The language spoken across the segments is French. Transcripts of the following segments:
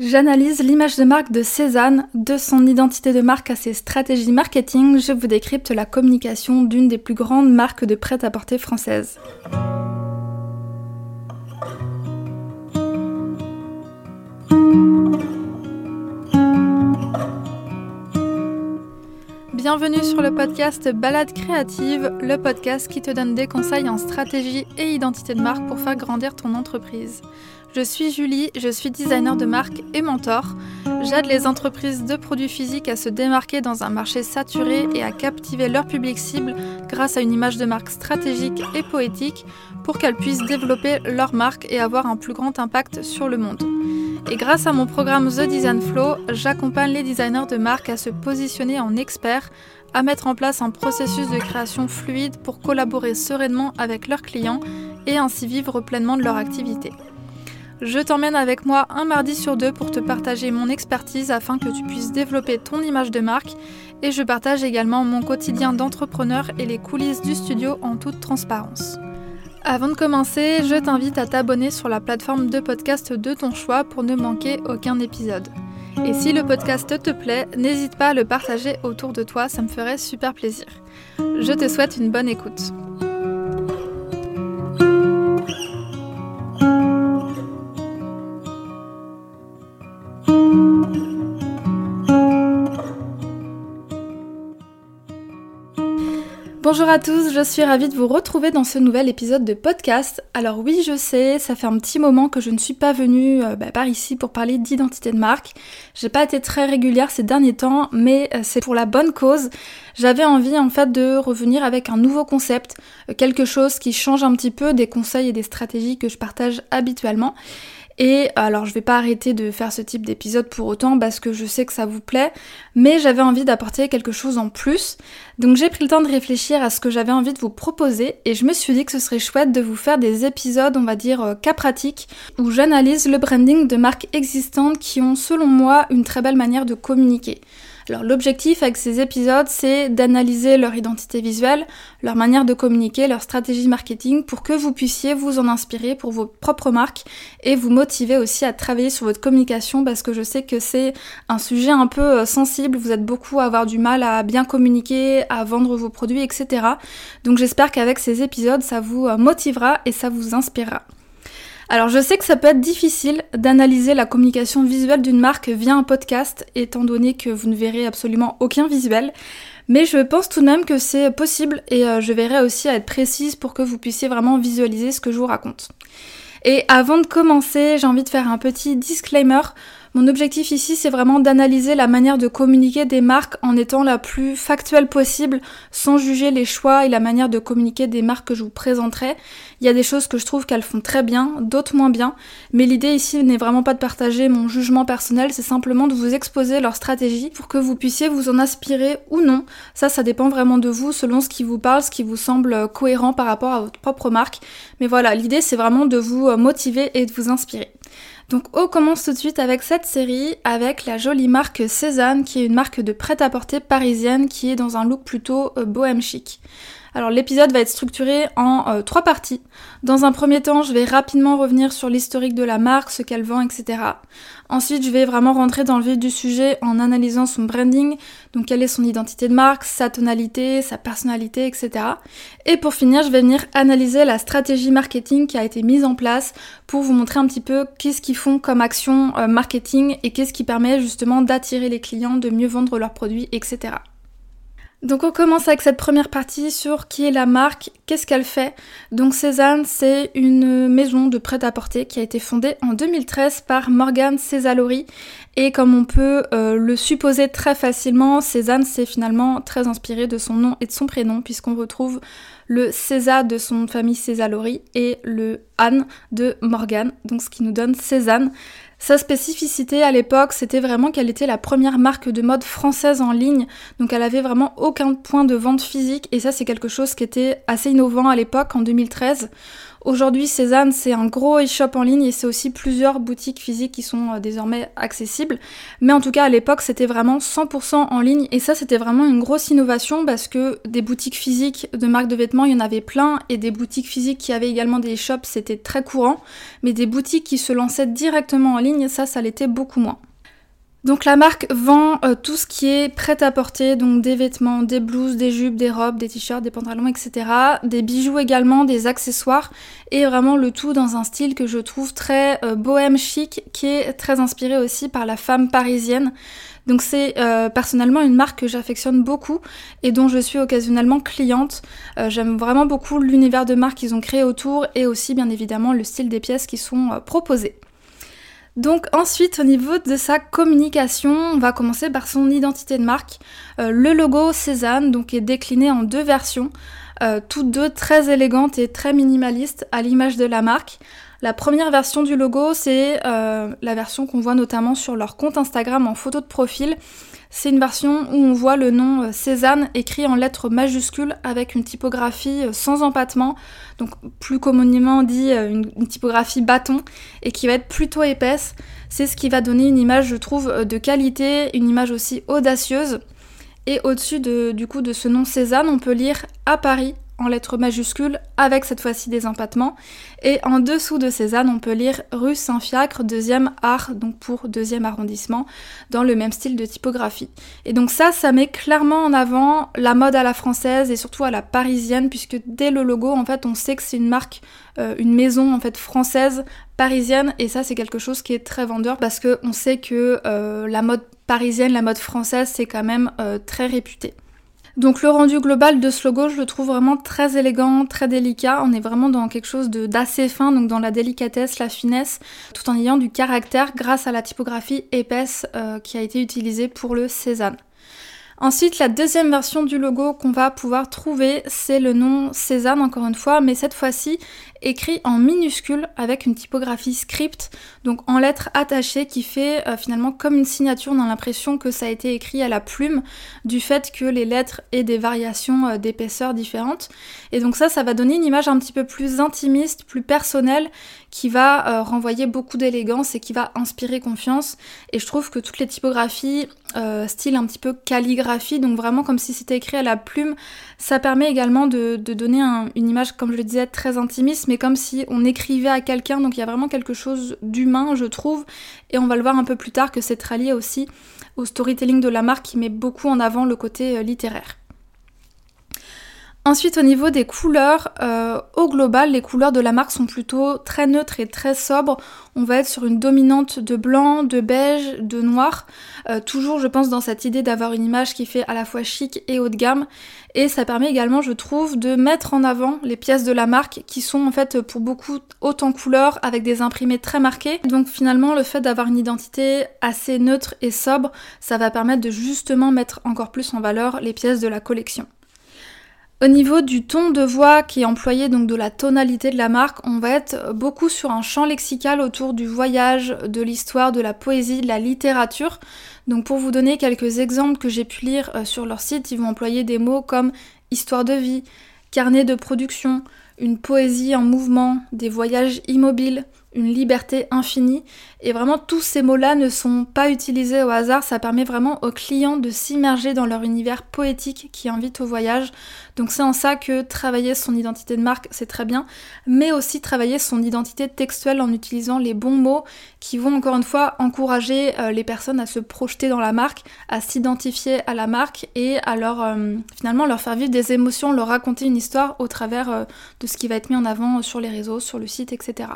J'analyse l'image de marque de Cézanne, de son identité de marque à ses stratégies marketing, je vous décrypte la communication d'une des plus grandes marques de prêt-à-porter françaises. Bienvenue sur le podcast Balade créative, le podcast qui te donne des conseils en stratégie et identité de marque pour faire grandir ton entreprise. Je suis Julie, je suis designer de marque et mentor. J'aide les entreprises de produits physiques à se démarquer dans un marché saturé et à captiver leur public cible grâce à une image de marque stratégique et poétique pour qu'elles puissent développer leur marque et avoir un plus grand impact sur le monde. Et grâce à mon programme The Design Flow, j'accompagne les designers de marque à se positionner en experts, à mettre en place un processus de création fluide pour collaborer sereinement avec leurs clients et ainsi vivre pleinement de leur activité. Je t'emmène avec moi un mardi sur deux pour te partager mon expertise afin que tu puisses développer ton image de marque et je partage également mon quotidien d'entrepreneur et les coulisses du studio en toute transparence. Avant de commencer, je t'invite à t'abonner sur la plateforme de podcast de ton choix pour ne manquer aucun épisode. Et si le podcast te plaît, n'hésite pas à le partager autour de toi, ça me ferait super plaisir. Je te souhaite une bonne écoute. Bonjour à tous, je suis ravie de vous retrouver dans ce nouvel épisode de podcast. Alors oui, je sais, ça fait un petit moment que je ne suis pas venue euh, bah, par ici pour parler d'identité de marque. J'ai pas été très régulière ces derniers temps, mais euh, c'est pour la bonne cause. J'avais envie en fait de revenir avec un nouveau concept, euh, quelque chose qui change un petit peu des conseils et des stratégies que je partage habituellement. Et alors je vais pas arrêter de faire ce type d'épisode pour autant parce que je sais que ça vous plaît, mais j'avais envie d'apporter quelque chose en plus. Donc j'ai pris le temps de réfléchir à ce que j'avais envie de vous proposer et je me suis dit que ce serait chouette de vous faire des épisodes, on va dire, euh, cas pratiques, où j'analyse le branding de marques existantes qui ont selon moi une très belle manière de communiquer. Alors l'objectif avec ces épisodes, c'est d'analyser leur identité visuelle, leur manière de communiquer, leur stratégie marketing pour que vous puissiez vous en inspirer pour vos propres marques et vous motiver aussi à travailler sur votre communication parce que je sais que c'est un sujet un peu euh, sensible, vous êtes beaucoup à avoir du mal à bien communiquer, à vendre vos produits, etc. Donc j'espère qu'avec ces épisodes, ça vous euh, motivera et ça vous inspirera. Alors je sais que ça peut être difficile d'analyser la communication visuelle d'une marque via un podcast, étant donné que vous ne verrez absolument aucun visuel. Mais je pense tout de même que c'est possible et euh, je verrai aussi à être précise pour que vous puissiez vraiment visualiser ce que je vous raconte. Et avant de commencer, j'ai envie de faire un petit disclaimer. Mon objectif ici, c'est vraiment d'analyser la manière de communiquer des marques en étant la plus factuelle possible, sans juger les choix et la manière de communiquer des marques que je vous présenterai. Il y a des choses que je trouve qu'elles font très bien, d'autres moins bien, mais l'idée ici n'est vraiment pas de partager mon jugement personnel, c'est simplement de vous exposer leur stratégie pour que vous puissiez vous en inspirer ou non. Ça, ça dépend vraiment de vous, selon ce qui vous parle, ce qui vous semble cohérent par rapport à votre propre marque. Mais voilà, l'idée c'est vraiment de vous motiver et de vous inspirer. Donc on commence tout de suite avec cette série avec la jolie marque Cézanne qui est une marque de prêt-à-porter parisienne qui est dans un look plutôt euh, bohème chic. Alors l'épisode va être structuré en euh, trois parties. Dans un premier temps, je vais rapidement revenir sur l'historique de la marque, ce qu'elle vend, etc. Ensuite, je vais vraiment rentrer dans le vif du sujet en analysant son branding, donc quelle est son identité de marque, sa tonalité, sa personnalité, etc. Et pour finir, je vais venir analyser la stratégie marketing qui a été mise en place pour vous montrer un petit peu qu'est-ce qu'ils font comme action euh, marketing et qu'est-ce qui permet justement d'attirer les clients, de mieux vendre leurs produits, etc. Donc on commence avec cette première partie sur qui est la marque, qu'est-ce qu'elle fait. Donc Cézanne, c'est une maison de prêt-à-porter qui a été fondée en 2013 par Morgane Césalori. Et comme on peut euh, le supposer très facilement, Cézanne c'est finalement très inspiré de son nom et de son prénom puisqu'on retrouve le César de son famille Césalori et le Anne de Morgane, donc ce qui nous donne Cézanne. Sa spécificité à l'époque, c'était vraiment qu'elle était la première marque de mode française en ligne, donc elle avait vraiment aucun point de vente physique, et ça c'est quelque chose qui était assez innovant à l'époque, en 2013. Aujourd'hui, Cézanne, c'est un gros e-shop en ligne et c'est aussi plusieurs boutiques physiques qui sont euh, désormais accessibles. Mais en tout cas, à l'époque, c'était vraiment 100% en ligne et ça, c'était vraiment une grosse innovation parce que des boutiques physiques de marques de vêtements, il y en avait plein et des boutiques physiques qui avaient également des e-shops, c'était très courant. Mais des boutiques qui se lançaient directement en ligne, ça, ça l'était beaucoup moins. Donc la marque vend euh, tout ce qui est prêt à porter, donc des vêtements, des blouses, des jupes, des robes, des t-shirts, des pantalons, etc. Des bijoux également, des accessoires et vraiment le tout dans un style que je trouve très euh, bohème chic qui est très inspiré aussi par la femme parisienne. Donc c'est euh, personnellement une marque que j'affectionne beaucoup et dont je suis occasionnellement cliente. J'aime vraiment beaucoup l'univers de marque qu'ils ont créé autour et aussi bien évidemment le style des pièces qui sont proposées. Donc ensuite au niveau de sa communication, on va commencer par son identité de marque. Euh, le logo Cézanne donc est décliné en deux versions, euh, toutes deux très élégantes et très minimalistes à l'image de la marque. La première version du logo, c'est euh, la version qu'on voit notamment sur leur compte Instagram en photo de profil. C'est une version où on voit le nom euh, Cézanne écrit en lettres majuscules avec une typographie euh, sans empattement, donc plus communément dit euh, une, typographie bâton, et qui va être plutôt épaisse. C'est ce qui va donner une image, je trouve, de qualité, une image aussi audacieuse. Et au-dessus de, du coup de ce nom Cézanne, on peut lire à Paris en lettres majuscules avec cette fois-ci des empattements. Et en dessous de Cézanne, on peut lire rue Saint-Fiacre, deuxième art, donc pour deuxième arrondissement, dans le même style de typographie. Et donc ça, ça met clairement en avant la mode à la française et surtout à la parisienne, puisque dès le logo, en fait, on sait que c'est une marque, euh, une maison en fait française, parisienne, et ça, c'est quelque chose qui est très vendeur parce qu'on sait que euh, la mode parisienne, la mode française, c'est quand même euh, très réputé. Donc le rendu global de ce logo, je le trouve vraiment très élégant, très délicat. On est vraiment dans quelque chose d'assez fin, donc dans la délicatesse, la finesse, tout en ayant du caractère grâce à la typographie épaisse euh, qui a été utilisée pour le Cézanne. Ensuite, la deuxième version du logo qu'on va pouvoir trouver, c'est le nom Cézanne encore une fois, mais cette fois-ci écrit en minuscule avec une typographie script, donc en lettres attachées qui fait euh, finalement comme une signature. On a l'impression que ça a été écrit à la plume du fait que les lettres aient des variations euh, d'épaisseur différentes. Et donc ça, ça va donner une image un petit peu plus intimiste, plus personnelle, qui va euh, renvoyer beaucoup d'élégance et qui va inspirer confiance. Et je trouve que toutes les typographies, euh, style un petit peu calligraphie, donc vraiment comme si c'était écrit à la plume, ça permet également de, donner une image, comme je le disais, très intimiste, mais comme si on écrivait à quelqu'un, donc il y a vraiment quelque chose d'humain, je trouve, et on va le voir un peu plus tard que c'est très lié aussi au storytelling de la marque qui met beaucoup en avant le côté euh, littéraire. Ensuite, au niveau des couleurs, euh, au global, les couleurs de la marque sont plutôt très neutres et très sobres. On va être sur une dominante de blanc, de beige, de noir. Euh, toujours, je pense, dans cette idée d'avoir une image qui fait à la fois chic et haut de gamme. Et ça permet également, je trouve, de mettre en avant les pièces de la marque qui sont en fait pour beaucoup hautes en couleurs avec des imprimés très marqués. Donc finalement, le fait d'avoir une identité assez neutre et sobre, ça va permettre de justement mettre encore plus en valeur les pièces de la collection. Au niveau du ton de voix qui est employé, donc de la tonalité de la marque, on va être beaucoup sur un champ lexical autour du voyage, de l'histoire, de la poésie, de la littérature. Donc pour vous donner quelques exemples que j'ai pu lire euh, sur leur site, ils vont employer des mots comme histoire de vie, carnet de production, une poésie en mouvement, des voyages immobiles, une liberté infinie. Et vraiment, tous ces mots-là ne sont pas utilisés au hasard. Ça permet vraiment aux clients de s'immerger dans leur univers poétique qui invite au voyage. Donc c'est en ça que travailler son identité de marque, c'est très bien. Mais aussi travailler son identité textuelle en utilisant les bons mots qui vont encore une fois encourager euh, les personnes à se projeter dans la marque, à s'identifier à la marque et à leur euh, finalement leur faire vivre des émotions, leur raconter une histoire au travers euh, de ce qui va être mis en avant sur les réseaux, sur le site, etc.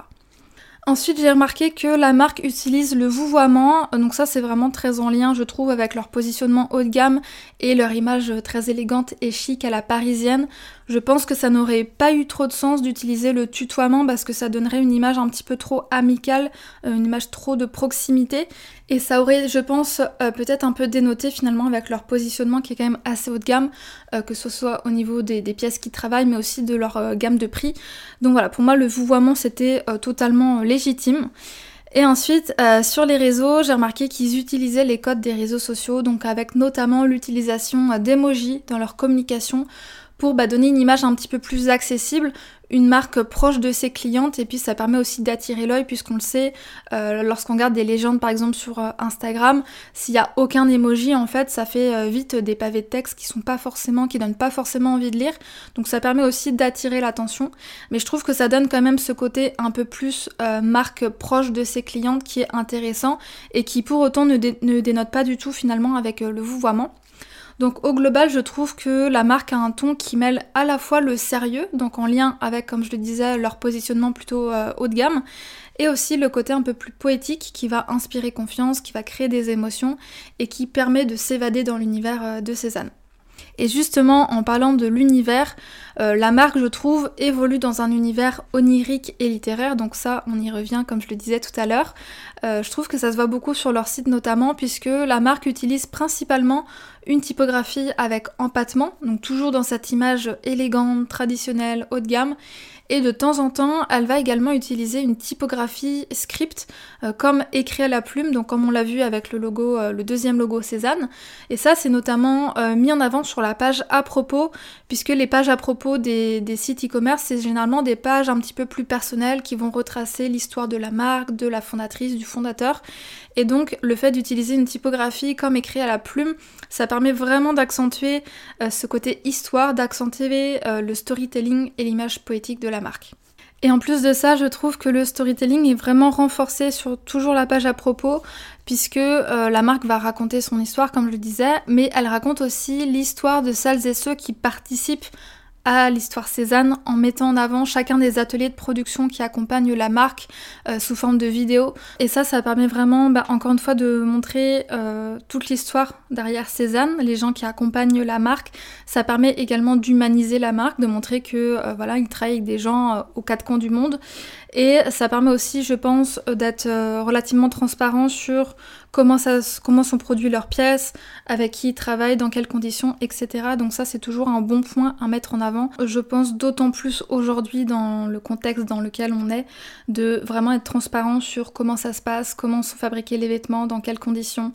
Ensuite, j'ai remarqué que la marque utilise le vouvoiement, donc ça c'est vraiment très en lien, je trouve, avec leur positionnement haut de gamme et leur image très élégante et chic à la parisienne. Je pense que ça n'aurait pas eu trop de sens d'utiliser le tutoiement parce que ça donnerait une image un petit peu trop amicale, euh, une image trop de proximité. Et ça aurait, je pense, euh, peut-être un peu dénoté finalement avec leur positionnement qui est quand même assez haut de gamme, euh, que ce soit au niveau des, pièces qui travaillent, mais aussi de leur gamme de prix. Donc voilà, pour moi, le vouvoiement, c'était totalement légitime. Et ensuite, sur les réseaux, j'ai remarqué qu'ils utilisaient les codes des réseaux sociaux, donc avec notamment l'utilisation d'emojis dans leur communication pour bah, donner une image un petit peu plus accessible, une marque proche de ses clientes et puis ça permet aussi d'attirer l'œil puisqu'on le sait, euh, lorsqu'on regarde des légendes par exemple sur euh, Instagram, s'il n'y a aucun emoji en fait ça fait euh, vite des pavés de texte qui sont pas forcément, qui donnent pas forcément envie de lire. Donc ça permet aussi d'attirer l'attention. Mais je trouve que ça donne quand même ce côté un peu plus marque proche de ses clientes qui est intéressant et qui pour autant ne, ne dénote pas du tout finalement avec le vouvoiement. Donc au global, je trouve que la marque a un ton qui mêle à la fois le sérieux, donc en lien avec, comme je le disais, leur positionnement plutôt euh, haut de gamme, et aussi le côté un peu plus poétique qui va inspirer confiance, qui va créer des émotions et qui permet de s'évader dans l'univers euh, de Cézanne. Et justement, en parlant de l'univers, euh, la marque, je trouve, évolue dans un univers onirique et littéraire, donc ça, on y revient comme je le disais tout à l'heure. je trouve que ça se voit beaucoup sur leur site notamment, puisque la marque utilise principalement une typographie avec empattement, donc toujours dans cette image élégante, traditionnelle, haut de gamme. Et de temps en temps, elle va également utiliser une typographie script euh, comme écrit à la plume, donc comme on l'a vu avec le logo, euh, le deuxième logo Cézanne. Et ça, c'est notamment euh, mis en avant sur la page à propos, puisque les pages à propos des, sites e-commerce, c'est généralement des pages un petit peu plus personnelles qui vont retracer l'histoire de la marque, de la fondatrice, du fondateur. Et donc le fait d'utiliser une typographie comme écrit à la plume, ça permet vraiment d'accentuer euh, ce côté histoire, d'accentuer euh, le storytelling et l'image poétique de la marque. Et en plus de ça, je trouve que le storytelling est vraiment renforcé sur toujours la page à propos, puisque euh, la marque va raconter son histoire, comme je le disais, mais elle raconte aussi l'histoire de celles et ceux qui participent à l'histoire Cézanne en mettant en avant chacun des ateliers de production qui accompagnent la marque euh, sous forme de vidéo. Et ça, ça permet vraiment, bah, encore une fois, de montrer euh, toute l'histoire derrière Cézanne, les gens qui accompagnent la marque. Ça permet également d'humaniser la marque, de montrer que voilà, il travaille avec des gens aux quatre coins du monde. Et ça permet aussi, je pense, d'être relativement transparent sur comment, sont produits leurs pièces, avec qui ils travaillent, dans quelles conditions, etc. Donc ça, c'est toujours un bon point à mettre en avant. Je pense d'autant plus aujourd'hui dans le contexte dans lequel on est, de vraiment être transparent sur comment ça se passe, comment sont fabriqués les vêtements, dans quelles conditions,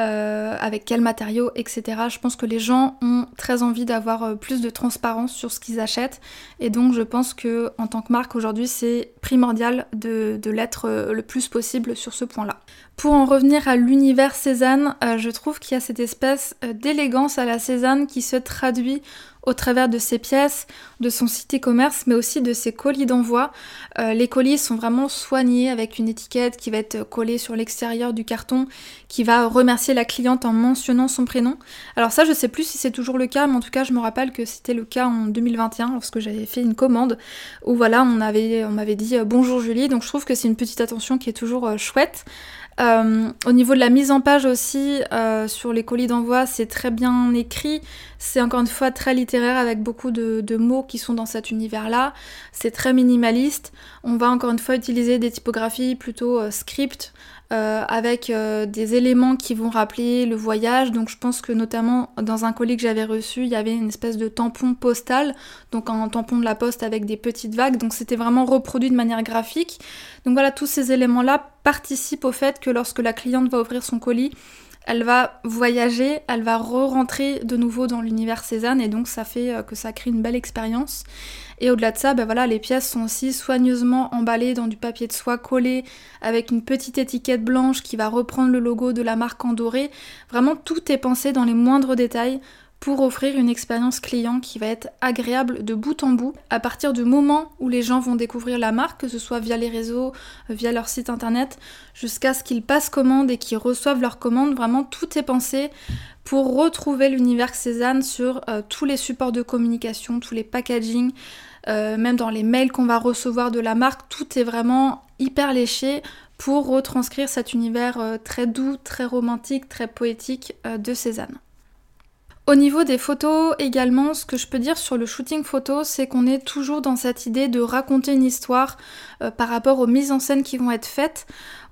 euh, avec quels matériaux, etc. Je pense que les gens ont très envie d'avoir euh, plus de transparence sur ce qu'ils achètent et donc je pense que en tant que marque aujourd'hui c'est primordial de, l'être euh, le plus possible sur ce point-là. Pour en revenir à l'univers Cézanne, je trouve qu'il y a cette espèce d'élégance à la Cézanne qui se traduit au travers de ses pièces, de son site e-commerce, mais aussi de ses colis d'envoi. Euh, les colis sont vraiment soignés avec une étiquette qui va être collée sur l'extérieur du carton, qui va remercier la cliente en mentionnant son prénom. Alors ça, je sais plus si c'est toujours le cas, mais en tout cas, je me rappelle que c'était le cas en 2021 lorsque j'avais fait une commande où voilà, on avait, on m'avait dit euh, bonjour Julie. Donc je trouve que c'est une petite attention qui est toujours euh, chouette. Euh, au niveau de la mise en page aussi, euh, sur les colis d'envoi, c'est très bien écrit. C'est encore une fois très littéraire avec beaucoup de, mots qui sont dans cet univers-là. C'est très minimaliste. On va encore une fois utiliser des typographies plutôt euh, script euh, avec euh, des éléments qui vont rappeler le voyage. Donc je pense que notamment dans un colis que j'avais reçu, il y avait une espèce de tampon postal, donc un tampon de la poste avec des petites vagues. Donc c'était vraiment reproduit de manière graphique. Donc voilà, tous ces éléments-là participent au fait que lorsque la cliente va ouvrir son colis, elle va voyager, elle va re-rentrer de nouveau dans l'univers Cézanne et donc ça fait euh, que ça crée une belle expérience. Et au-delà de ça, ben voilà, les pièces sont aussi soigneusement emballées dans du papier de soie collé avec une petite étiquette blanche qui va reprendre le logo de la marque en doré. Vraiment tout est pensé dans les moindres détails pour offrir une expérience client qui va être agréable de bout en bout à partir du moment où les gens vont découvrir la marque, que ce soit via les réseaux, via leur site internet, jusqu'à ce qu'ils passent commande et qu'ils reçoivent leur commande. Vraiment, tout est pensé pour retrouver l'univers Cézanne sur euh, tous les supports de communication, tous les packaging, euh, même dans les mails qu'on va recevoir de la marque, tout est vraiment hyper léché pour retranscrire cet univers euh, très doux, très romantique, très poétique de Cézanne. Au niveau des photos également, ce que je peux dire sur le shooting photo, c'est qu'on est toujours dans cette idée de raconter une histoire par rapport aux mises en scène qui vont être faites.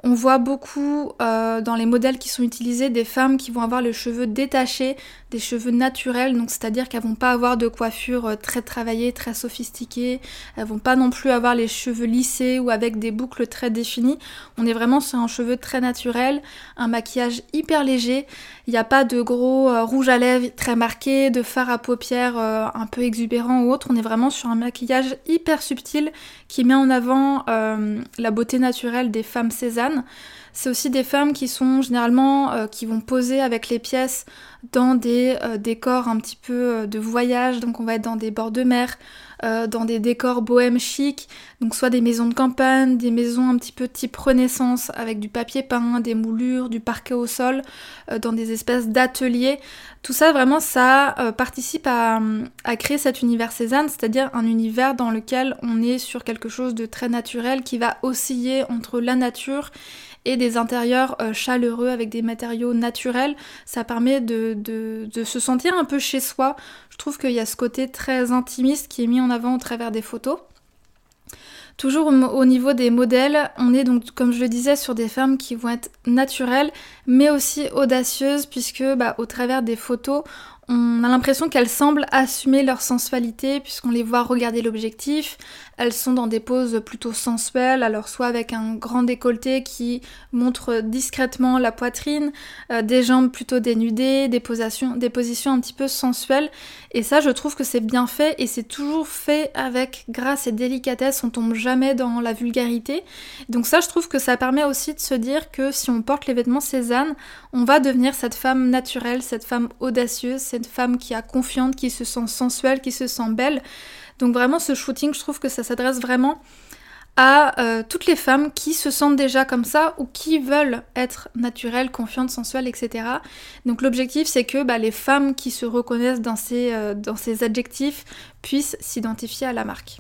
On voit beaucoup euh, dans les modèles qui sont utilisés des femmes qui vont avoir les cheveux détachés, des cheveux naturels, donc c'est-à-dire qu'elles vont pas avoir de coiffure euh, très travaillée, très sophistiquée, elles vont pas non plus avoir les cheveux lissés ou avec des boucles très définies. On est vraiment sur un cheveu très naturel, un maquillage hyper léger. Il n'y a pas de gros euh, rouge à lèvres très marqué, de fard à paupières un peu exubérant ou autre. On est vraiment sur un maquillage hyper subtil qui met en avant la beauté naturelle des femmes Cézanne c'est aussi des femmes qui sont généralement euh, qui vont poser avec les pièces dans des euh, décors un petit peu euh, de voyage, donc on va être dans des bords de mer, dans des décors bohèmes chics, donc soit des maisons de campagne, des maisons un petit peu type renaissance avec du papier peint, des moulures, du parquet au sol, dans des espèces d'ateliers. Tout ça vraiment ça participe à, à, créer cet univers Cézanne, c'est-à-dire un univers dans lequel on est sur quelque chose de très naturel qui va osciller entre la nature et des intérieurs euh, chaleureux avec des matériaux naturels. Ça permet de, se sentir un peu chez soi. Je trouve qu'il y a ce côté très intimiste qui est mis en avant au travers des photos. Toujours au niveau des modèles, on est donc, comme je le disais, sur des femmes qui vont être naturelles, mais aussi audacieuses, puisque bah, au travers des photos, on a l'impression qu'elles semblent assumer leur sensualité puisqu'on les voit regarder l'objectif. Elles sont dans des poses plutôt sensuelles, alors soit avec un grand décolleté qui montre discrètement la poitrine, euh, des jambes plutôt dénudées, des positions, des positions un petit peu sensuelles. Et ça, je trouve que c'est bien fait et c'est toujours fait avec grâce et délicatesse. On tombe jamais dans la vulgarité. Donc ça, je trouve que ça permet aussi de se dire que si on porte les vêtements Cézanne, on va devenir cette femme naturelle, cette femme audacieuse, cette femme qui a confiante, qui se sent sensuelle, qui se sent belle. Donc vraiment ce shooting, je trouve que ça s'adresse vraiment à euh, toutes les femmes qui se sentent déjà comme ça ou qui veulent être naturelles, confiantes, sensuelles, etc. Donc l'objectif c'est que bah, les femmes qui se reconnaissent dans ces, euh, dans ces adjectifs puissent s'identifier à la marque.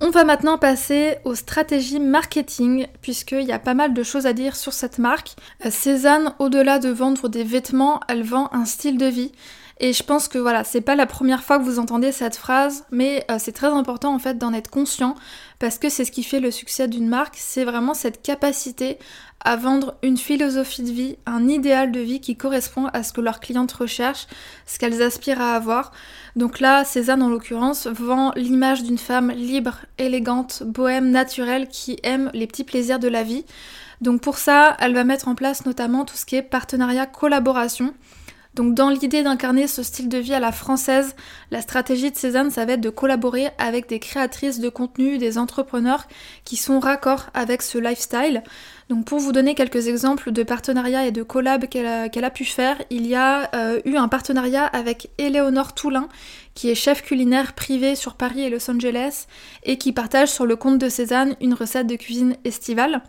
On va maintenant passer aux stratégies marketing, puisqu'il y a pas mal de choses à dire sur cette marque. Euh, Cézanne, au-delà de vendre des vêtements, elle vend un style de vie. Et je pense que voilà, c'est pas la première fois que vous entendez cette phrase, mais euh, c'est très important en fait d'en être conscient, parce que c'est ce qui fait le succès d'une marque, c'est vraiment cette capacité à vendre une philosophie de vie, un idéal de vie qui correspond à ce que leurs clientes recherchent, ce qu'elles aspirent à avoir. Donc là, Cézanne en l'occurrence vend l'image d'une femme libre, élégante, bohème, naturelle, qui aime les petits plaisirs de la vie. Donc pour ça, elle va mettre en place notamment tout ce qui est partenariat collaboration. Donc dans l'idée d'incarner ce style de vie à la française, la stratégie de Cézanne, ça va être de collaborer avec des créatrices de contenu, des entrepreneurs qui sont raccords avec ce lifestyle. Donc pour vous donner quelques exemples de partenariats et de collabs qu'elle a, pu faire, il y a euh, eu un partenariat avec Éléonore Toulin, qui est chef culinaire privé sur Paris et Los Angeles, et qui partage sur le compte de Cézanne une recette de cuisine estivale.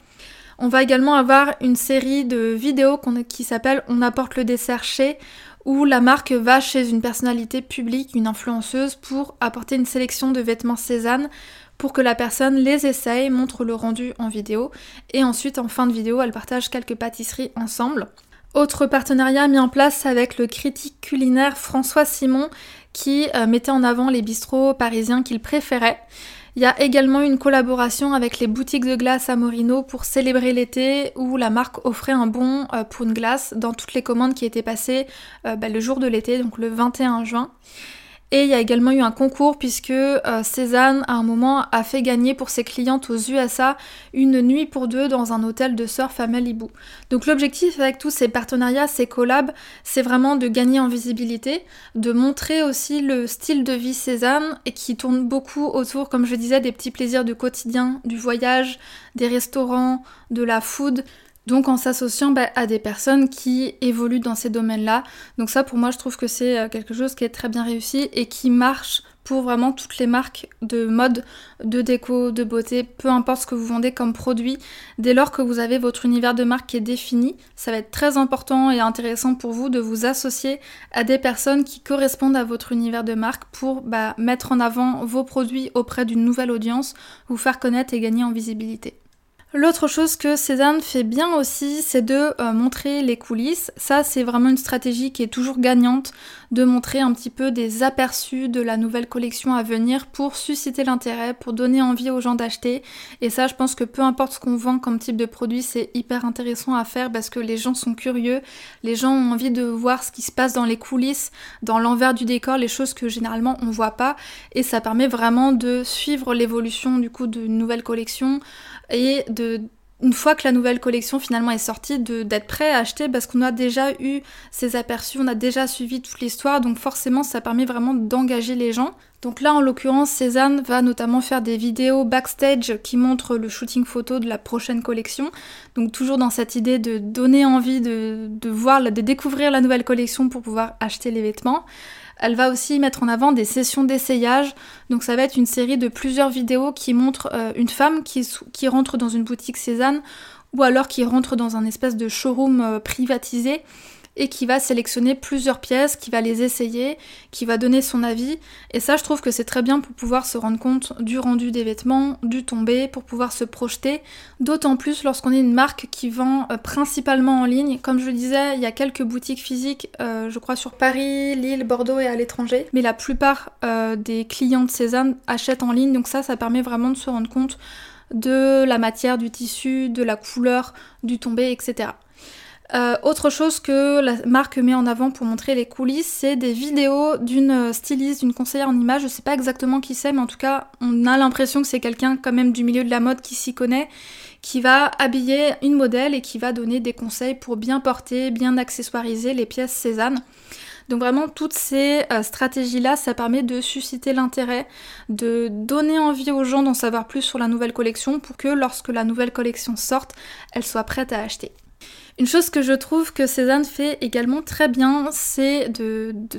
On va également avoir une série de vidéos qui s'appelle On apporte le dessert chez, où la marque va chez une personnalité publique, une influenceuse, pour apporter une sélection de vêtements Cézanne pour que la personne les essaye, montre le rendu en vidéo, et ensuite en fin de vidéo, elle partage quelques pâtisseries ensemble. Autre partenariat mis en place avec le critique culinaire François Simon qui euh, mettait en avant les bistrots parisiens qu'il préférait. Il y a également une collaboration avec les boutiques de glace à Morino pour célébrer l'été où la marque offrait un bon euh, pour une glace dans toutes les commandes qui étaient passées euh, bah, le jour de l'été, donc le 21 juin. Et il y a également eu un concours puisque euh, Cézanne, à un moment, a fait gagner pour ses clientes aux USA une nuit pour deux dans un hôtel de surf à Malibu. Donc l'objectif avec tous ces partenariats, ces collabs, c'est vraiment de gagner en visibilité, de montrer aussi le style de vie Cézanne et qui tourne beaucoup autour, comme je disais, des petits plaisirs du quotidien, du voyage, des restaurants, de la food, donc en s'associant bah, à des personnes qui évoluent dans ces domaines-là. Donc ça pour moi je trouve que c'est euh, quelque chose qui est très bien réussi et qui marche pour vraiment toutes les marques de mode, de déco, de beauté, peu importe ce que vous vendez comme produit. Dès lors que vous avez votre univers de marque qui est défini, ça va être très important et intéressant pour vous de vous associer à des personnes qui correspondent à votre univers de marque pour bah, mettre en avant vos produits auprès d'une nouvelle audience, vous faire connaître et gagner en visibilité. L'autre chose que Cézanne fait bien aussi, c'est de euh, montrer les coulisses. Ça, c'est vraiment une stratégie qui est toujours gagnante de montrer un petit peu des aperçus de la nouvelle collection à venir pour susciter l'intérêt, pour donner envie aux gens d'acheter. Et ça, je pense que peu importe ce qu'on vend comme type de produit, c'est hyper intéressant à faire parce que les gens sont curieux, les gens ont envie de voir ce qui se passe dans les coulisses, dans l'envers du décor, les choses que généralement on voit pas. Et ça permet vraiment de suivre l'évolution du coup d'une nouvelle collection et une fois que la nouvelle collection finalement est sortie, d'être prêt à acheter parce qu'on a déjà eu ces aperçus, on a déjà suivi toute l'histoire, donc forcément ça permet vraiment d'engager les gens. Donc là en l'occurrence, Cézanne va notamment faire des vidéos backstage qui montrent le shooting photo de la prochaine collection. Donc toujours dans cette idée de donner envie de voir, de découvrir la nouvelle collection pour pouvoir acheter les vêtements. Elle va aussi mettre en avant des sessions d'essayage. Donc ça va être une série de plusieurs vidéos qui montrent euh, une femme qui, qui, rentre dans une boutique Cézanne ou alors qui rentre dans un espèce de showroom euh, privatisé et qui va sélectionner plusieurs pièces, qui va les essayer, qui va donner son avis. Et ça, je trouve que c'est très bien pour pouvoir se rendre compte du rendu des vêtements, du tombé, pour pouvoir se projeter. D'autant plus lorsqu'on est une marque qui vend euh, principalement en ligne. Comme je le disais, il y a quelques boutiques physiques, euh, je crois, sur Paris, Lille, Bordeaux et à l'étranger. Mais la plupart euh, des clients de Cézanne achètent en ligne. Donc ça, ça permet vraiment de se rendre compte de la matière, du tissu, de la couleur, du tombé, etc. Euh, autre chose que la marque met en avant pour montrer les coulisses, c'est des vidéos d'une styliste, d'une conseillère en images. Je sais pas exactement qui c'est, mais en tout cas, on a l'impression que c'est quelqu'un quand même du milieu de la mode qui s'y connaît, qui va habiller une modèle et qui va donner des conseils pour bien porter, bien accessoiriser les pièces Cézanne. Donc vraiment toutes ces euh, stratégies-là, ça permet de susciter l'intérêt, de donner envie aux gens d'en savoir plus sur la nouvelle collection pour que lorsque la nouvelle collection sorte, elle soit prête à acheter. Une chose que je trouve que Cézanne fait également très bien, c'est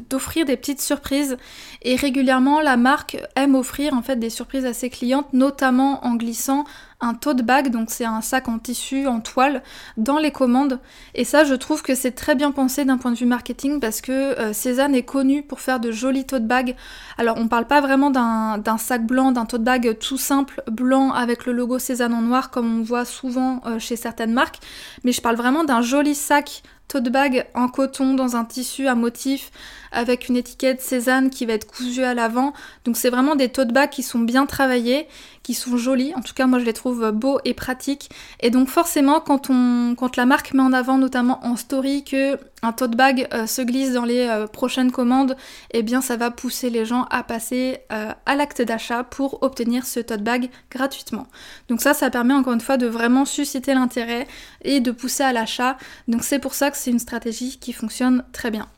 d'offrir des petites surprises. Et régulièrement, la marque aime offrir en fait des surprises à ses clientes, notamment en glissant un tote bag, donc c'est un sac en tissu, en toile, dans les commandes. Et ça, je trouve que c'est très bien pensé d'un point de vue marketing parce que euh, Cézanne est connue pour faire de jolis tote bags. Alors, on parle pas vraiment d'un sac blanc, d'un tote bag tout simple, blanc avec le logo Cézanne en noir, comme on voit souvent euh, chez certaines marques, mais je parle vraiment d'un joli sac tote bag en coton dans un tissu à motif avec une étiquette Cézanne qui va être cousue à l'avant. Donc c'est vraiment des tote bags qui sont bien travaillés, qui sont jolis. En tout cas, moi je les trouve beaux et pratiques. Et donc forcément, quand on, quand la marque met en avant, notamment en story, que un tote bag euh, se glisse dans les euh, prochaines commandes, eh bien ça va pousser les gens à passer euh, à l'acte d'achat pour obtenir ce tote bag gratuitement. Donc ça, ça permet encore une fois de vraiment susciter l'intérêt et de pousser à l'achat. Donc c'est pour ça que c'est une stratégie qui fonctionne très bien.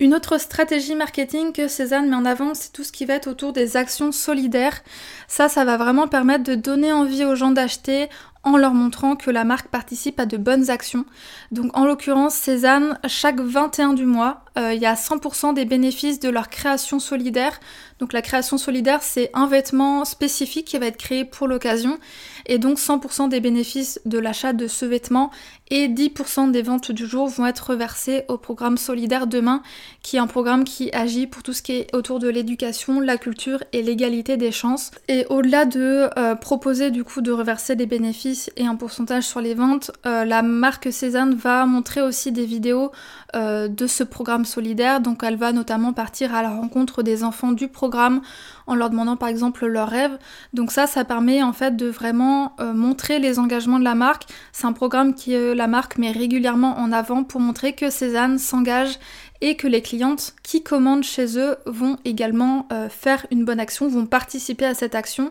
Une autre stratégie marketing que Cézanne met en avant, c'est tout ce qui va être autour des actions solidaires. Ça, ça va vraiment permettre de donner envie aux gens d'acheter en leur montrant que la marque participe à de bonnes actions. Donc en l'occurrence, Cézanne, chaque 21 du mois, euh, il y a 100% des bénéfices de leur création solidaire. Donc la création solidaire, c'est un vêtement spécifique qui va être créé pour l'occasion et donc 100% des bénéfices de l'achat de ce vêtement et 10% des ventes du jour vont être reversés au programme Solidaire Demain, qui est un programme qui agit pour tout ce qui est autour de l'éducation, la culture et l'égalité des chances. Et au-delà de euh, proposer du coup de reverser des bénéfices et un pourcentage sur les ventes, euh, la marque Cézanne va montrer aussi des vidéos euh, de ce programme solidaire. Donc elle va notamment partir à la rencontre des enfants du programme en leur demandant par exemple leurs rêves. Donc ça, ça permet en fait de vraiment euh, montrer les engagements de la marque. C'est un programme qui la marque met régulièrement en avant pour montrer que Cézanne s'engage et que les clientes qui commandent chez eux vont également euh, faire une bonne action, vont participer à cette action.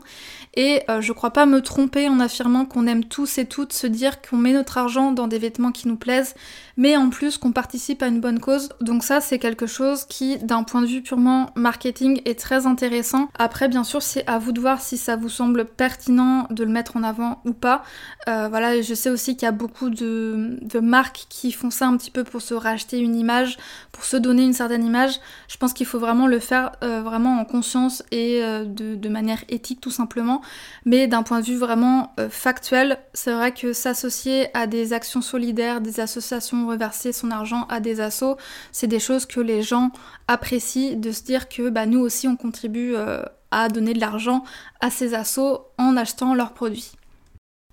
Et euh, je crois pas me tromper en affirmant qu'on aime tous et toutes se dire qu'on met notre argent dans des vêtements qui nous plaisent, mais en plus qu'on participe à une bonne cause. Donc ça c'est quelque chose qui, d'un point de vue purement marketing, est très intéressant. Après bien sûr c'est à vous de voir si ça vous semble pertinent de le mettre en avant ou pas. Euh, voilà, je sais aussi qu'il y a beaucoup de, marques qui font ça un petit peu pour se racheter une image, se donner une certaine image, je pense qu'il faut vraiment le faire euh, vraiment en conscience et euh, de, manière éthique tout simplement. Mais d'un point de vue vraiment euh, factuel, c'est vrai que s'associer à des actions solidaires, des associations, reverser son argent à des assos, c'est des choses que les gens apprécient de se dire que bah, nous aussi on contribue à donner de l'argent à ces assos en achetant leurs produits.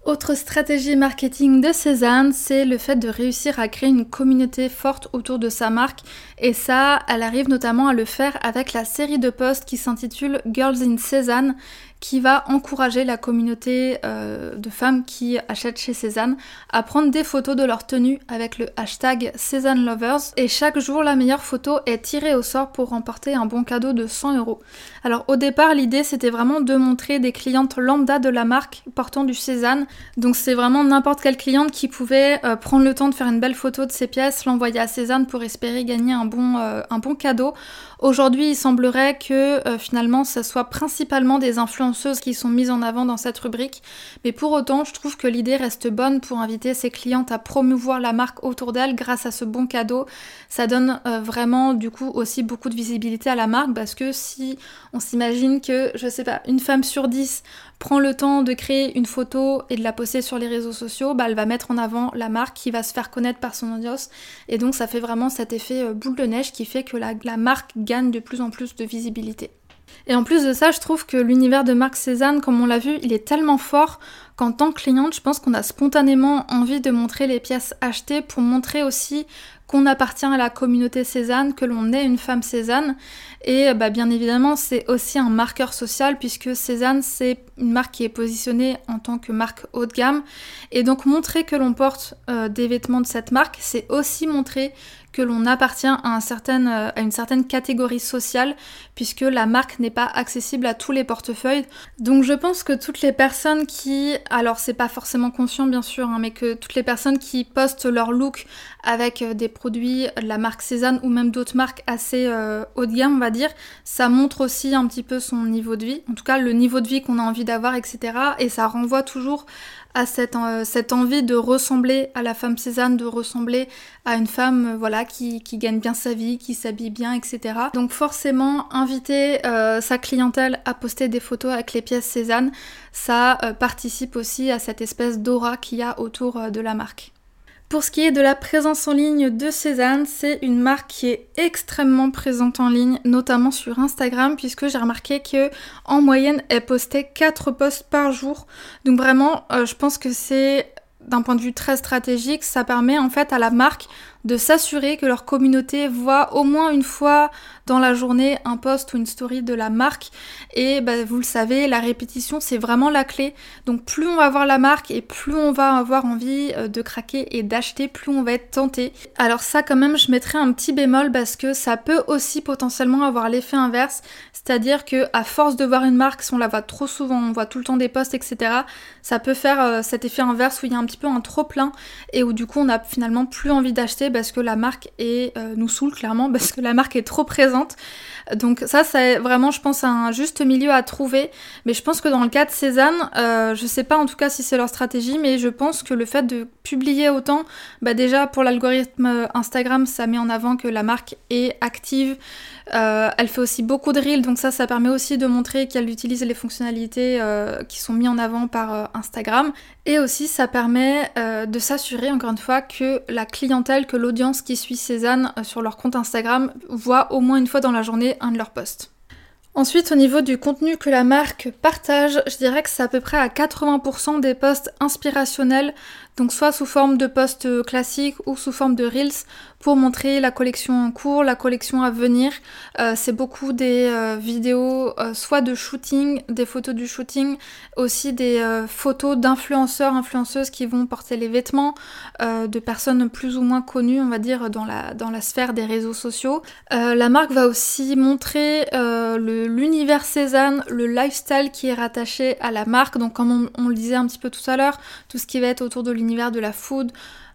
Autre stratégie marketing de Cézanne, c'est le fait de réussir à créer une communauté forte autour de sa marque. Et ça, elle arrive notamment à le faire avec la série de posts qui s'intitule Girls in Cézanne qui va encourager la communauté euh, de femmes qui achètent chez Cézanne à prendre des photos de leur tenue avec le hashtag Cézanne Lovers. Et chaque jour, la meilleure photo est tirée au sort pour remporter un bon cadeau de 100 euros. Alors au départ, l'idée c'était vraiment de montrer des clientes lambda de la marque portant du Cézanne. Donc c'est vraiment n'importe quelle cliente qui pouvait euh, prendre le temps de faire une belle photo de ses pièces, l'envoyer à Cézanne pour espérer gagner un bon, euh, un bon cadeau. Aujourd'hui, il semblerait que finalement, ce soit principalement des qui sont mises en avant dans cette rubrique. Mais pour autant, je trouve que l'idée reste bonne pour inviter ses clientes à promouvoir la marque autour d'elles grâce à ce bon cadeau. Ça donne euh, vraiment du coup aussi beaucoup de visibilité à la marque parce que si on s'imagine que, je sais pas, une femme sur dix prend le temps de créer une photo et de la poster sur les réseaux sociaux, bah, elle va mettre en avant la marque qui va se faire connaître par son audience. Et donc ça fait vraiment cet effet euh, boule de neige qui fait que la marque gagne de plus en plus de visibilité. Et en plus de ça, je trouve que l'univers de Marc Cézanne, comme on l'a vu, il est tellement fort qu'en tant que cliente, je pense qu'on a spontanément envie de montrer les pièces achetées pour montrer aussi qu'on appartient à la communauté Cézanne, que l'on est une femme Cézanne. Et bah, bien évidemment, c'est aussi un marqueur social puisque Cézanne, c'est une marque qui est positionnée en tant que marque haut de gamme. Et donc montrer que l'on porte euh, des vêtements de cette marque, c'est aussi montrer que l'on appartient euh, à, une certaine catégorie sociale, puisque la marque n'est pas accessible à tous les portefeuilles. Donc je pense que toutes les personnes qui, alors c'est pas forcément conscient bien sûr, hein, mais que toutes les personnes qui postent leur look avec euh, des produits de la marque Cézanne ou même d'autres marques assez euh, haut de gamme, on va dire, ça montre aussi un petit peu son niveau de vie, en tout cas le niveau de vie qu'on a envie d'avoir, etc. Et ça renvoie toujours à cette, euh, cette, envie de ressembler à la femme Cézanne, de ressembler à une femme euh, voilà, qui, qui, gagne bien sa vie, qui s'habille bien, etc. Donc forcément, inviter euh, sa clientèle à poster des photos avec les pièces Cézanne, ça participe aussi à cette espèce d'aura qu'il y a autour de la marque. Pour ce qui est de la présence en ligne de Cézanne, c'est une marque qui est extrêmement présente en ligne, notamment sur Instagram, puisque j'ai remarqué que en moyenne, elle postait 4 posts par jour. Donc vraiment, euh, je pense que c'est d'un point de vue très stratégique, ça permet en fait à la marque de s'assurer que leur communauté voit au moins une fois dans la journée un post ou une story de la marque. Et bah, vous le savez, la répétition, c'est vraiment la clé. Donc plus on va voir la marque et plus on va avoir envie euh, de craquer et d'acheter, plus on va être tenté. Alors ça quand même, je mettrai un petit bémol parce que ça peut aussi potentiellement avoir l'effet inverse. C'est-à-dire que à force de voir une marque, si on la voit trop souvent, on voit tout le temps des posts, etc., ça peut faire euh, cet effet inverse où il y a un petit peu un trop plein et où du coup on a finalement plus envie d'acheter parce que la marque est, euh, nous saoule clairement, parce que la marque est trop présente. Donc ça, c'est vraiment, je pense, un juste milieu à trouver. Mais je pense que dans le cas de Cézanne, euh, je sais pas en tout cas si c'est leur stratégie, mais je pense que le fait de publier autant, bah déjà pour l'algorithme Instagram, ça met en avant que la marque est active. Euh, elle fait aussi beaucoup de reels, donc ça, ça permet aussi de montrer qu'elle utilise les fonctionnalités qui sont mises en avant par Instagram. Et aussi, ça permet de s'assurer, encore une fois, que la clientèle, que l'audience qui suit Cézanne euh, sur leur compte Instagram voit au moins une fois dans la journée un de leurs posts. Ensuite, au niveau du contenu que la marque partage, je dirais que c'est à peu près à 80% des posts inspirationnels donc soit sous forme de posts classiques ou sous forme de reels pour montrer la collection en cours, la collection à venir. Euh, c'est beaucoup des euh, vidéos euh, soit de shooting, des photos du shooting, aussi des photos d'influenceurs, influenceuses qui vont porter les vêtements, de personnes plus ou moins connues, on va dire, dans la, sphère des réseaux sociaux. la marque va aussi montrer l'univers Cézanne, le lifestyle qui est rattaché à la marque. Donc comme on, on le disait un petit peu tout à l'heure, tout ce qui va être autour de l'univers de la food,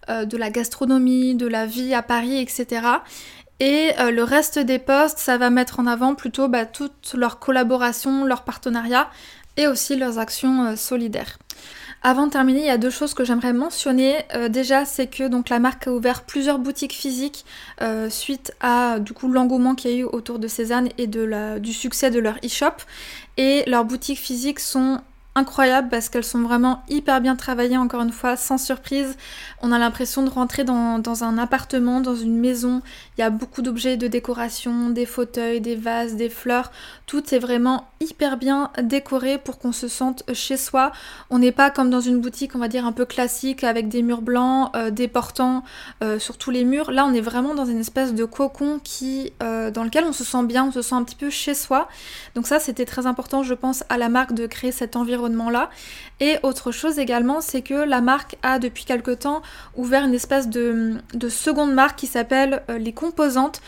euh, de la gastronomie, de la vie à Paris, etc. Et euh, le reste des posts, ça va mettre en avant plutôt bah, toutes leurs collaborations, leurs partenariats et aussi leurs actions euh, solidaires. Avant de terminer, il y a deux choses que j'aimerais mentionner. déjà, c'est que donc la marque a ouvert plusieurs boutiques physiques suite à l'engouement qu'il y a eu autour de Cézanne et du succès de leur e-shop. Et leurs boutiques physiques sont incroyables parce qu'elles sont vraiment hyper bien travaillées, encore une fois, sans surprise. On a l'impression de rentrer dans, un appartement, dans une maison. Il y a beaucoup d'objets de décoration, des fauteuils, des vases, des fleurs. Tout est vraiment hyper bien décoré pour qu'on se sente chez soi. On n'est pas comme dans une boutique, on va dire, un peu classique avec des murs blancs, euh, des portants euh, sur tous les murs. Là, on est vraiment dans une espèce de cocon qui, euh, dans lequel on se sent bien, on se sent un petit peu chez soi. Donc ça, c'était très important, je pense, à la marque de créer cet environnement-là. Et autre chose également, c'est que la marque a depuis quelque temps ouvert une espèce de, de seconde marque qui s'appelle Les Composantes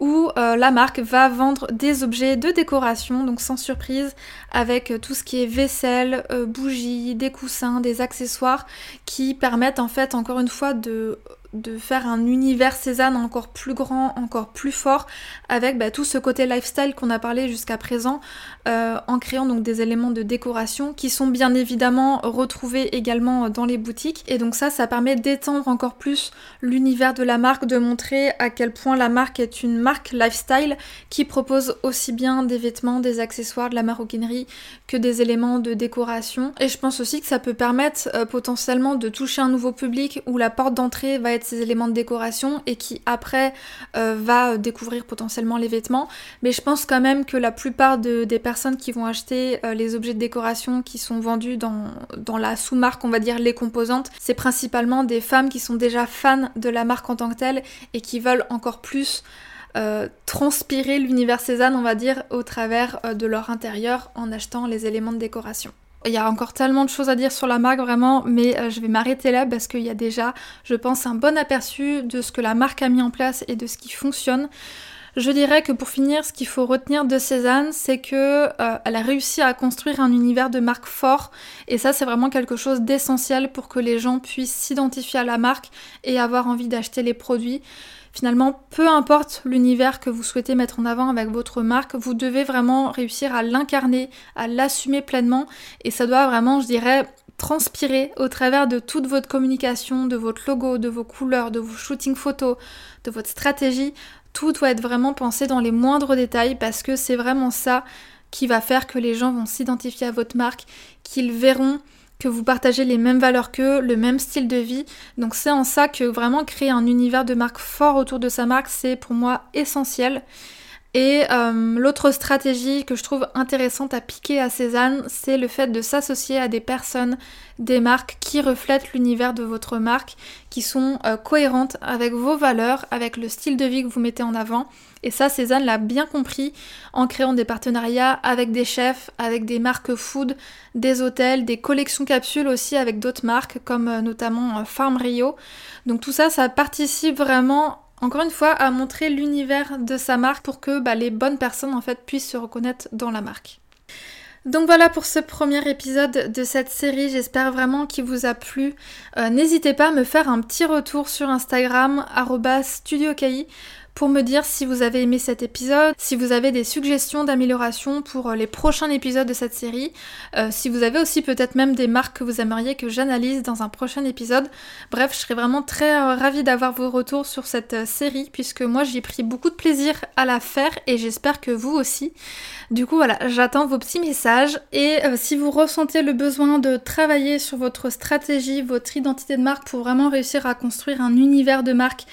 où euh, la marque va vendre des objets de décoration, donc sans surprise, avec tout ce qui est vaisselle, euh, bougies, des coussins, des accessoires qui permettent en fait encore une fois de de faire un univers Cézanne encore plus grand, encore plus fort, avec bah, tout ce côté lifestyle qu'on a parlé jusqu'à présent, euh, en créant donc des éléments de décoration qui sont bien évidemment retrouvés également dans les boutiques. Et donc ça, ça permet d'étendre encore plus l'univers de la marque, de montrer à quel point la marque est une marque lifestyle qui propose aussi bien des vêtements, des accessoires, de la maroquinerie que des éléments de décoration. Et je pense aussi que ça peut permettre euh, potentiellement de toucher un nouveau public où la porte d'entrée va être ces éléments de décoration et qui après euh, va découvrir potentiellement les vêtements. Mais je pense quand même que la plupart des personnes qui vont acheter euh, les objets de décoration qui sont vendus dans, la sous-marque, on va dire les composantes, c'est principalement des femmes qui sont déjà fans de la marque en tant que telle et qui veulent encore plus euh, transpirer l'univers Cézanne, on va dire, au travers de leur intérieur en achetant les éléments de décoration. Il y a encore tellement de choses à dire sur la marque vraiment, mais euh, je vais m'arrêter là parce qu'il y a déjà, je pense, un bon aperçu de ce que la marque a mis en place et de ce qui fonctionne. Je dirais que pour finir, ce qu'il faut retenir de Cézanne, c'est que euh, a réussi à construire un univers de marque fort, et ça c'est vraiment quelque chose d'essentiel pour que les gens puissent s'identifier à la marque et avoir envie d'acheter les produits. Finalement, peu importe l'univers que vous souhaitez mettre en avant avec votre marque, vous devez vraiment réussir à l'incarner, à l'assumer pleinement et ça doit vraiment, je dirais, transpirer au travers de toute votre communication, de votre logo, de vos couleurs, de vos shootings photos, de votre stratégie. Tout doit être vraiment pensé dans les moindres détails parce que c'est vraiment ça qui va faire que les gens vont s'identifier à votre marque, qu'ils verront que vous partagez les mêmes valeurs qu'eux, le même style de vie. Donc c'est en ça que vraiment créer un univers de marque fort autour de sa marque, c'est pour moi essentiel. Et euh, l'autre stratégie que je trouve intéressante à piquer à Cézanne, c'est le fait de s'associer à des personnes, des marques qui reflètent l'univers de votre marque, qui sont euh, cohérentes avec vos valeurs, avec le style de vie que vous mettez en avant. Et ça, Cézanne l'a bien compris en créant des partenariats avec des chefs, avec des marques food, des hôtels, des collections capsules aussi avec d'autres marques comme euh, notamment Farm Rio. Donc tout ça, ça participe vraiment encore une fois, à montrer l'univers de sa marque pour que bah, les bonnes personnes en fait puissent se reconnaître dans la marque. Donc voilà pour ce premier épisode de cette série, j'espère vraiment qu'il vous a plu. Euh, n'hésitez pas à me faire un petit retour sur Instagram, studiokai pour me dire si vous avez aimé cet épisode, si vous avez des suggestions d'amélioration pour euh, les prochains épisodes de cette série, euh, si vous avez aussi peut-être même des marques que vous aimeriez que j'analyse dans un prochain épisode. Bref, je serais vraiment très euh, ravie d'avoir vos retours sur cette série puisque moi j'ai pris beaucoup de plaisir à la faire et j'espère que vous aussi. Du coup voilà, j'attends vos petits messages et si vous ressentez le besoin de travailler sur votre stratégie, votre identité de marque pour vraiment réussir à construire un univers de marque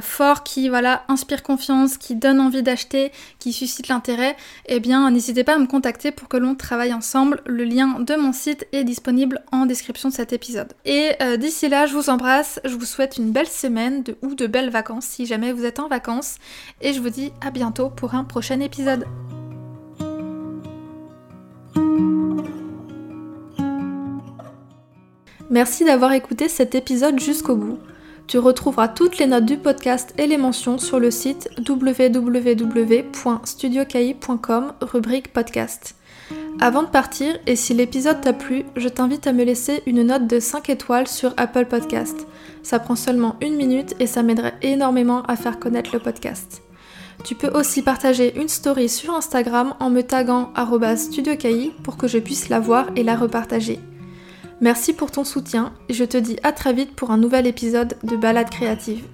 fort qui voilà inspire confiance, qui donne envie d'acheter, qui suscite l'intérêt, eh bien n'hésitez pas à me contacter pour que l'on travaille ensemble. Le lien de mon site est disponible en description de cet épisode. Et euh, d'ici là, je vous embrasse, je vous souhaite une belle semaine ou de belles vacances si jamais vous êtes en vacances, et je vous dis à bientôt pour un prochain épisode. Merci d'avoir écouté cet épisode jusqu'au bout. Tu retrouveras toutes les notes du podcast et les mentions sur le site www.studiocahi.com rubrique podcast. Avant de partir, et si l'épisode t'a plu, je t'invite à me laisser une note de 5 étoiles sur Apple Podcast. Ça prend seulement une minute et ça m'aiderait énormément à faire connaître le podcast. Tu peux aussi partager une story sur Instagram en me taguant studiocahi pour que je puisse la voir et la repartager. Merci pour ton soutien et je te dis à très vite pour un nouvel épisode de Balade créative.